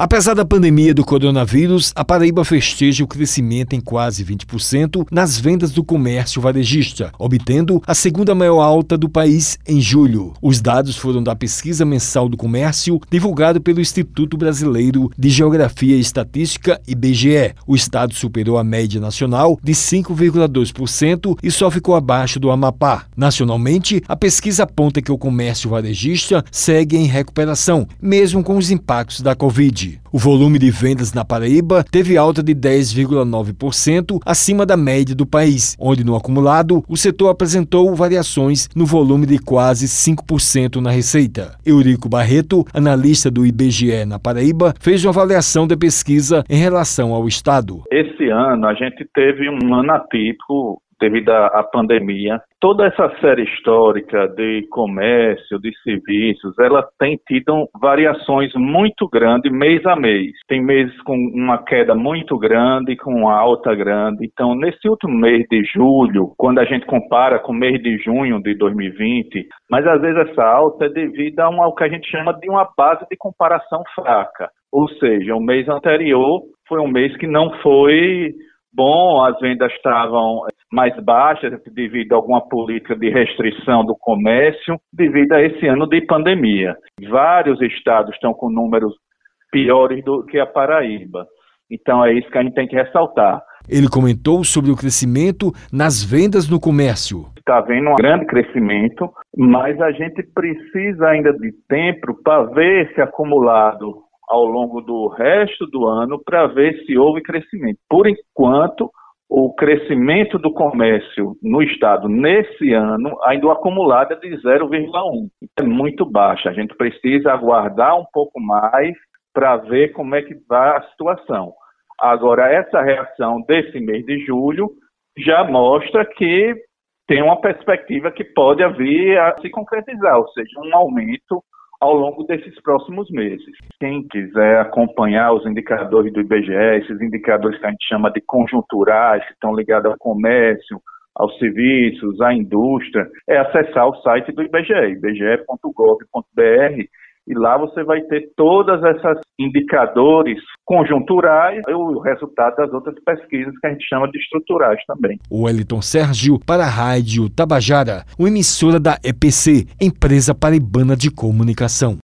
Apesar da pandemia do coronavírus, a Paraíba festeja o crescimento em quase 20% nas vendas do comércio varejista, obtendo a segunda maior alta do país em julho. Os dados foram da pesquisa mensal do comércio divulgado pelo Instituto Brasileiro de Geografia e Estatística, IBGE. O estado superou a média nacional de 5,2% e só ficou abaixo do Amapá. Nacionalmente, a pesquisa aponta que o comércio varejista segue em recuperação, mesmo com os impactos da Covid. O volume de vendas na Paraíba teve alta de 10,9% acima da média do país, onde no acumulado o setor apresentou variações no volume de quase 5% na receita. Eurico Barreto, analista do IBGE na Paraíba, fez uma avaliação da pesquisa em relação ao estado. Esse ano a gente teve um ano atípico devido à pandemia. Toda essa série histórica de comércio, de serviços, ela tem tido variações muito grandes mês a mês. Tem meses com uma queda muito grande, com uma alta grande. Então, nesse último mês de julho, quando a gente compara com o mês de junho de 2020, mas às vezes essa alta é devido a uma, o que a gente chama de uma base de comparação fraca. Ou seja, o mês anterior foi um mês que não foi bom, as vendas estavam mais baixas devido a alguma política de restrição do comércio, devido a esse ano de pandemia. Vários estados estão com números piores do que a Paraíba. Então é isso que a gente tem que ressaltar. Ele comentou sobre o crescimento nas vendas no comércio. Está havendo um grande crescimento, mas a gente precisa ainda de tempo para ver esse acumulado ao longo do resto do ano para ver se houve crescimento. Por enquanto, o crescimento do comércio no estado nesse ano, ainda acumulado é de 0,1. É muito baixo. A gente precisa aguardar um pouco mais para ver como é que vai a situação. Agora, essa reação desse mês de julho já mostra que tem uma perspectiva que pode vir a se concretizar, ou seja, um aumento ao longo desses próximos meses. Quem quiser acompanhar os indicadores do IBGE, esses indicadores que a gente chama de conjunturais, que estão ligados ao comércio, aos serviços, à indústria, é acessar o site do IBGE, ibge.gov.br, e lá você vai ter todos esses indicadores conjunturais e o resultado das outras pesquisas que a gente chama de estruturais também. O Wellington Sérgio para a Rádio Tabajara, uma emissora da EPC, Empresa Paraibana de Comunicação.